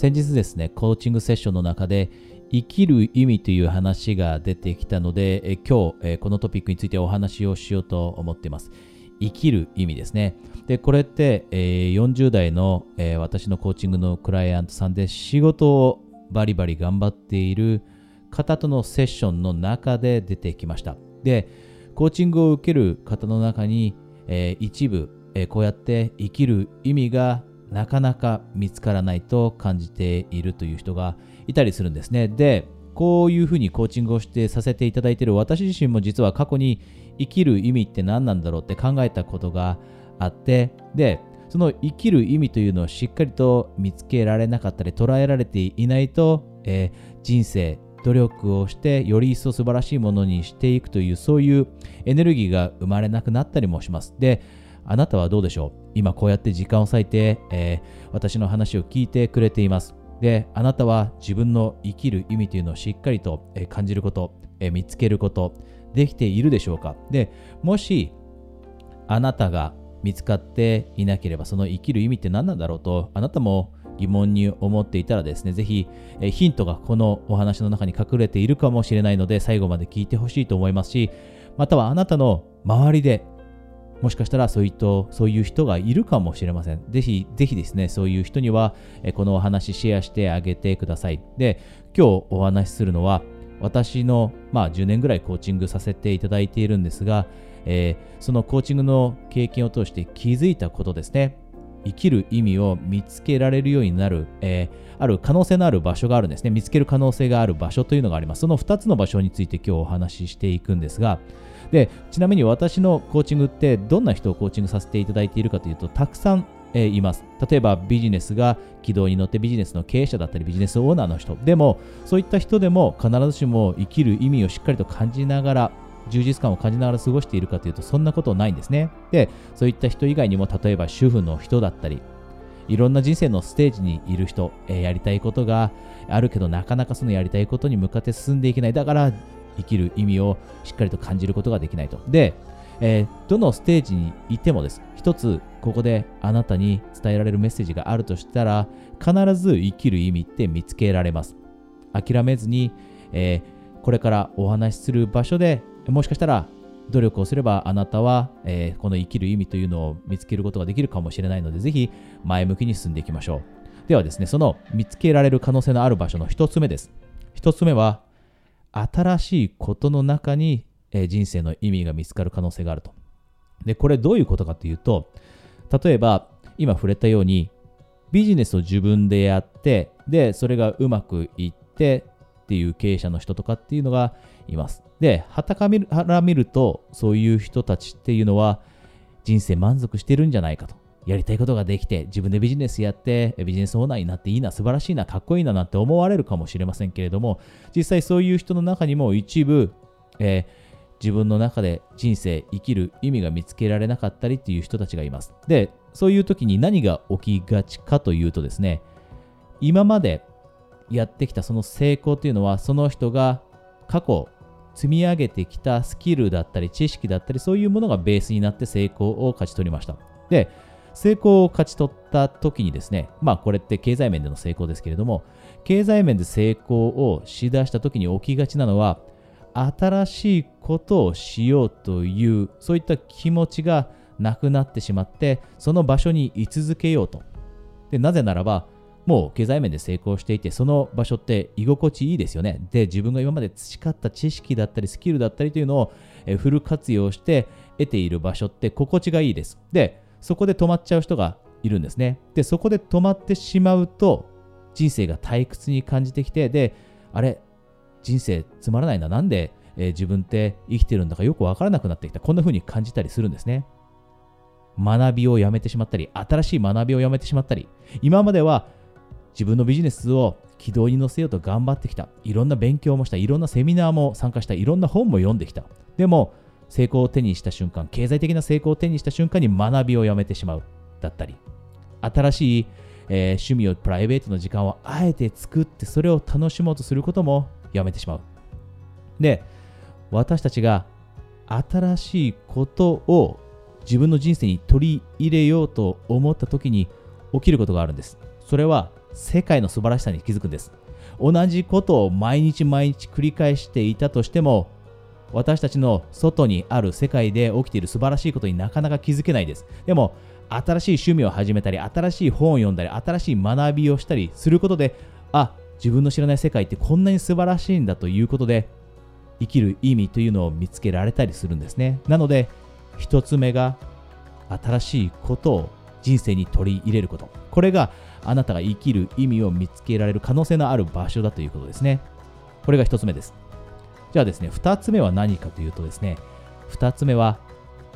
先日ですね、コーチングセッションの中で、生きる意味という話が出てきたので、え今日、えこのトピックについてお話をしようと思っています。生きる意味ですね。で、これって、え、40代の、え、私のコーチングのクライアントさんで仕事をバリバリ頑張っている方とのセッションの中で出てきました。で、コーチングを受ける方の中に、え、一部、えこうやって生きる意味がなかなか見つからないと感じているという人がいたりするんですね。で、こういうふうにコーチングをしてさせていただいている私自身も実は過去に生きる意味って何なんだろうって考えたことがあって、で、その生きる意味というのをしっかりと見つけられなかったり捉えられていないと、えー、人生、努力をしてより一層素晴らしいものにしていくというそういうエネルギーが生まれなくなったりもします。で、あなたはどうでしょう？今こうやって時間を割いて、えー、私の話を聞いてくれています。で、あなたは自分の生きる意味というのをしっかりと、感じること、えー、見つけること、できているでしょうか？で、もし、あなたが見つかっていなければ、その生きる意味って何なんだろうと、あなたも疑問に思っていたらですね、ぜひ、えヒントがこのお話の中に隠れているかもしれないので、最後まで聞いてほしいと思いますし、またはあなたの周りでもしかしたらそういったそういう人がいるかもしれません。ぜひ、ぜひですね、そういう人には、えこのお話シェアしてあげてください。で、今日お話しするのは、私の、まあ、10年ぐらいコーチングさせていただいているんですが、えー、そのコーチングの経験を通して気づいたことですね。生きる意味を見つけられるようになる、えー、ある可能性のある場所があるんですね。見つける可能性がある場所というのがあります。その2つの場所について今日お話ししていくんですが、で、ちなみに私のコーチングってどんな人をコーチングさせていただいているかというと、たくさん、えー、います。例えばビジネスが軌道に乗ってビジネスの経営者だったりビジネスオーナーの人。でも、そういった人でも必ずしも生きる意味をしっかりと感じながら、充実感を感じながら過ごしているかというと、そんなことないんですね。で、そういった人以外にも、例えば主婦の人だったり、いろんな人生のステージにいる人、えー、やりたいことがあるけど、なかなかそのやりたいことに向かって進んでいけない。だから、生きる意味をしっかりと感じることができないと。で、えー、どのステージにいてもです。一つ、ここであなたに伝えられるメッセージがあるとしたら、必ず生きる意味って見つけられます。諦めずに、えー、これからお話しする場所でもしかしたら努力をすればあなたは、えー、この生きる意味というのを見つけることができるかもしれないので、ぜひ前向きに進んでいきましょう。ではですね、その見つけられる可能性のある場所の一つ目です。一つ目は、新しいことの中に、えー、人生の意味が見つかる可能性があると。で、これどういうことかというと、例えば、今触れたように、ビジネスを自分でやって、で、それがうまくいってっていう経営者の人とかっていうのがいます。で、はたから見ると、そういう人たちっていうのは、人生満足してるんじゃないかと。やりたいことができて、自分でビジネスやって、ビジネスオーナーになっていいな、素晴らしいな、かっこいいななんて思われるかもしれませんけれども、実際そういう人の中にも一部、えー、自分の中で人生、生きる意味が見つけられなかったりっていう人たちがいます。で、そういう時に何が起きがちかというとですね、今までやってきたその成功というのは、その人が過去積み上げてきたスキルだったり知識だったりそういうものがベースになって成功を勝ち取りました。で、成功を勝ち取った時にですね、まあこれって経済面での成功ですけれども、経済面で成功をしだした時に起きがちなのは、新しいことをしようという、そういった気持ちがなくなってしまって、その場所に居続けようと。で、なぜならば、もう経済面で成功していて、その場所って居心地いいですよね。で、自分が今まで培った知識だったり、スキルだったりというのをフル活用して得ている場所って心地がいいです。で、そこで止まっちゃう人がいるんですね。で、そこで止まってしまうと、人生が退屈に感じてきて、で、あれ、人生つまらないな、なんで、えー、自分って生きてるんだかよくわからなくなってきた。こんな風に感じたりするんですね。学びをやめてしまったり、新しい学びをやめてしまったり、今までは自分のビジネスを軌道に乗せようと頑張ってきた。いろんな勉強もした。いろんなセミナーも参加した。いろんな本も読んできた。でも、成功を手にした瞬間、経済的な成功を手にした瞬間に学びをやめてしまうだったり、新しい、えー、趣味をプライベートの時間をあえて作ってそれを楽しもうとすることもやめてしまう。で、私たちが新しいことを自分の人生に取り入れようと思った時に起きることがあるんです。それは世界の素晴らしさに気づくんです。同じことを毎日毎日繰り返していたとしても、私たちの外にある世界で起きている素晴らしいことになかなか気づけないです。でも、新しい趣味を始めたり、新しい本を読んだり、新しい学びをしたりすることで、あ、自分の知らない世界ってこんなに素晴らしいんだということで、生きる意味というのを見つけられたりするんですね。なので、一つ目が新しいことを人生に取り入れること。これがあなたが生きる意味を見つけられる可能性のある場所だということですね。これが一つ目です。じゃあですね、二つ目は何かというとですね、二つ目は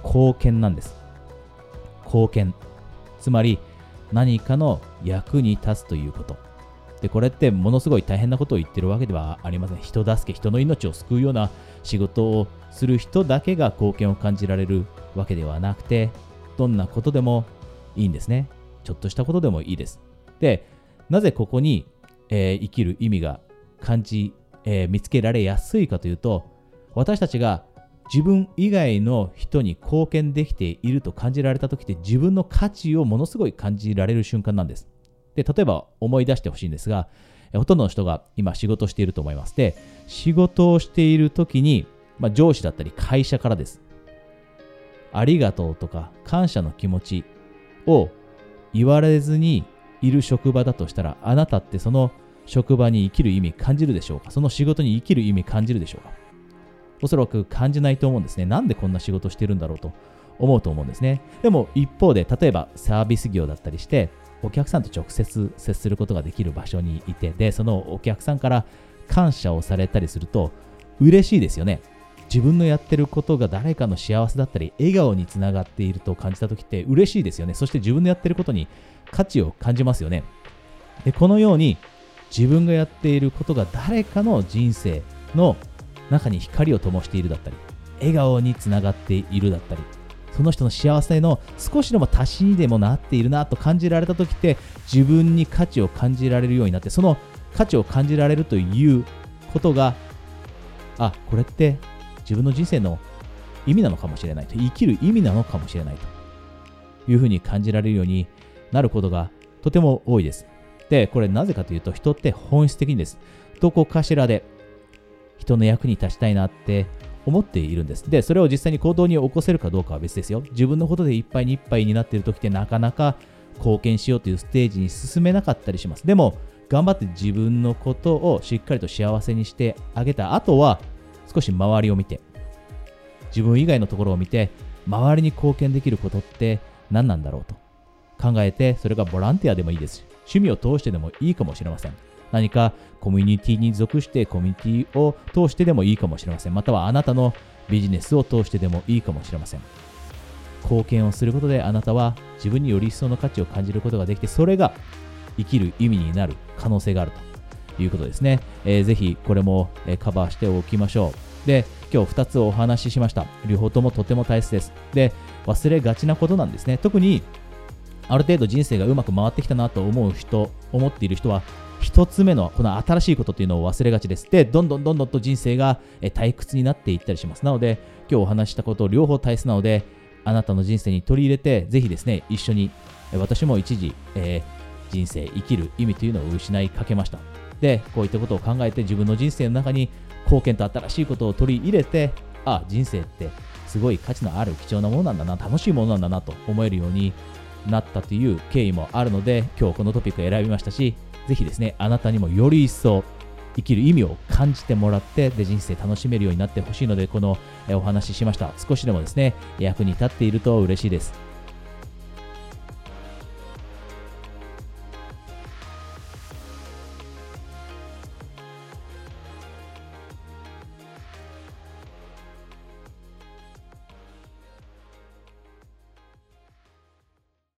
貢献なんです。貢献。つまり何かの役に立つということ。で、これってものすごい大変なことを言ってるわけではありません。人助け、人の命を救うような仕事をする人だけが貢献を感じられるわけではなくて、どんなことでもいいんですね。ちょっとしたことでもいいです。で、なぜここに、えー、生きる意味が感じ、えー、見つけられやすいかというと、私たちが自分以外の人に貢献できていると感じられた時って自分の価値をものすごい感じられる瞬間なんです。で、例えば思い出してほしいんですが、ほとんどの人が今仕事していると思います。で、仕事をしている時に、まあ、上司だったり会社からです。ありがとうとか感謝の気持ちを言われずにいる職場だとしたら、あなたってその職場に生きる意味感じるでしょうか？その仕事に生きる意味感じるでしょうか？おそらく感じないと思うんですね。なんでこんな仕事してるんだろうと思うと思うんですね。でも一方で、例えばサービス業だったりして、お客さんと直接接することができる場所にいて、で、そのお客さんから感謝をされたりすると、嬉しいですよね。自分のやってることが誰かの幸せだったり、笑顔につながっていると感じた時って嬉しいですよね。そして自分のやってることに価値を感じますよね。で、このように自分がやっていることが誰かの人生の中に光を灯しているだったり、笑顔につながっているだったり、その人の幸せの少しでも足しにでもなっているなと感じられた時って自分に価値を感じられるようになってその価値を感じられるということがあこれって自分の人生の意味なのかもしれないと生きる意味なのかもしれないというふうに感じられるようになることがとても多いです。これなぜかというと人って本質的にですどこかしらで人の役に立ちたいなって思っているんです。で、それを実際に行動に起こせるかどうかは別ですよ。自分のことでいっぱいにいっぱいになっている時ってなかなか貢献しようというステージに進めなかったりします。でも、頑張って自分のことをしっかりと幸せにしてあげた後は、少し周りを見て、自分以外のところを見て、周りに貢献できることって何なんだろうと考えて、それがボランティアでもいいです。趣味を通してでもいいかもしれません。何かコミュニティに属してコミュニティを通してでもいいかもしれません。またはあなたのビジネスを通してでもいいかもしれません。貢献をすることであなたは自分により一層の価値を感じることができて、それが生きる意味になる可能性があるということですね。えー、ぜひこれも、カバーしておきましょう。で、今日2つお話ししました。両方ともとても大切です。で、忘れがちなことなんですね。特にある程度人生がうまく回ってきたなと思う人、思っている人は、1つ目のこの新しいことっていうのを忘れがちです。で、どんどんどんどんと人生が退屈になっていったりします。なので、今日お話したこと両方大切なので、あなたの人生に取り入れて、ぜひですね、一緒に、私も一時、えー、人生、生きる意味というのを失いかけました。で、こういったことを考えて自分の人生の中に貢献と新しいことを取り入れて、あ、人生ってすごい価値のある貴重なものなんだな、楽しいものなんだなと思えるようになったという経緯もあるので、今日このトピックを選びましたし、ぜひですね、あなたにもより一層生きる意味を感じてもらって、で、人生楽しめるようになってほしいので、このお話ししました。少しでもですね、役に立っていると嬉しいです。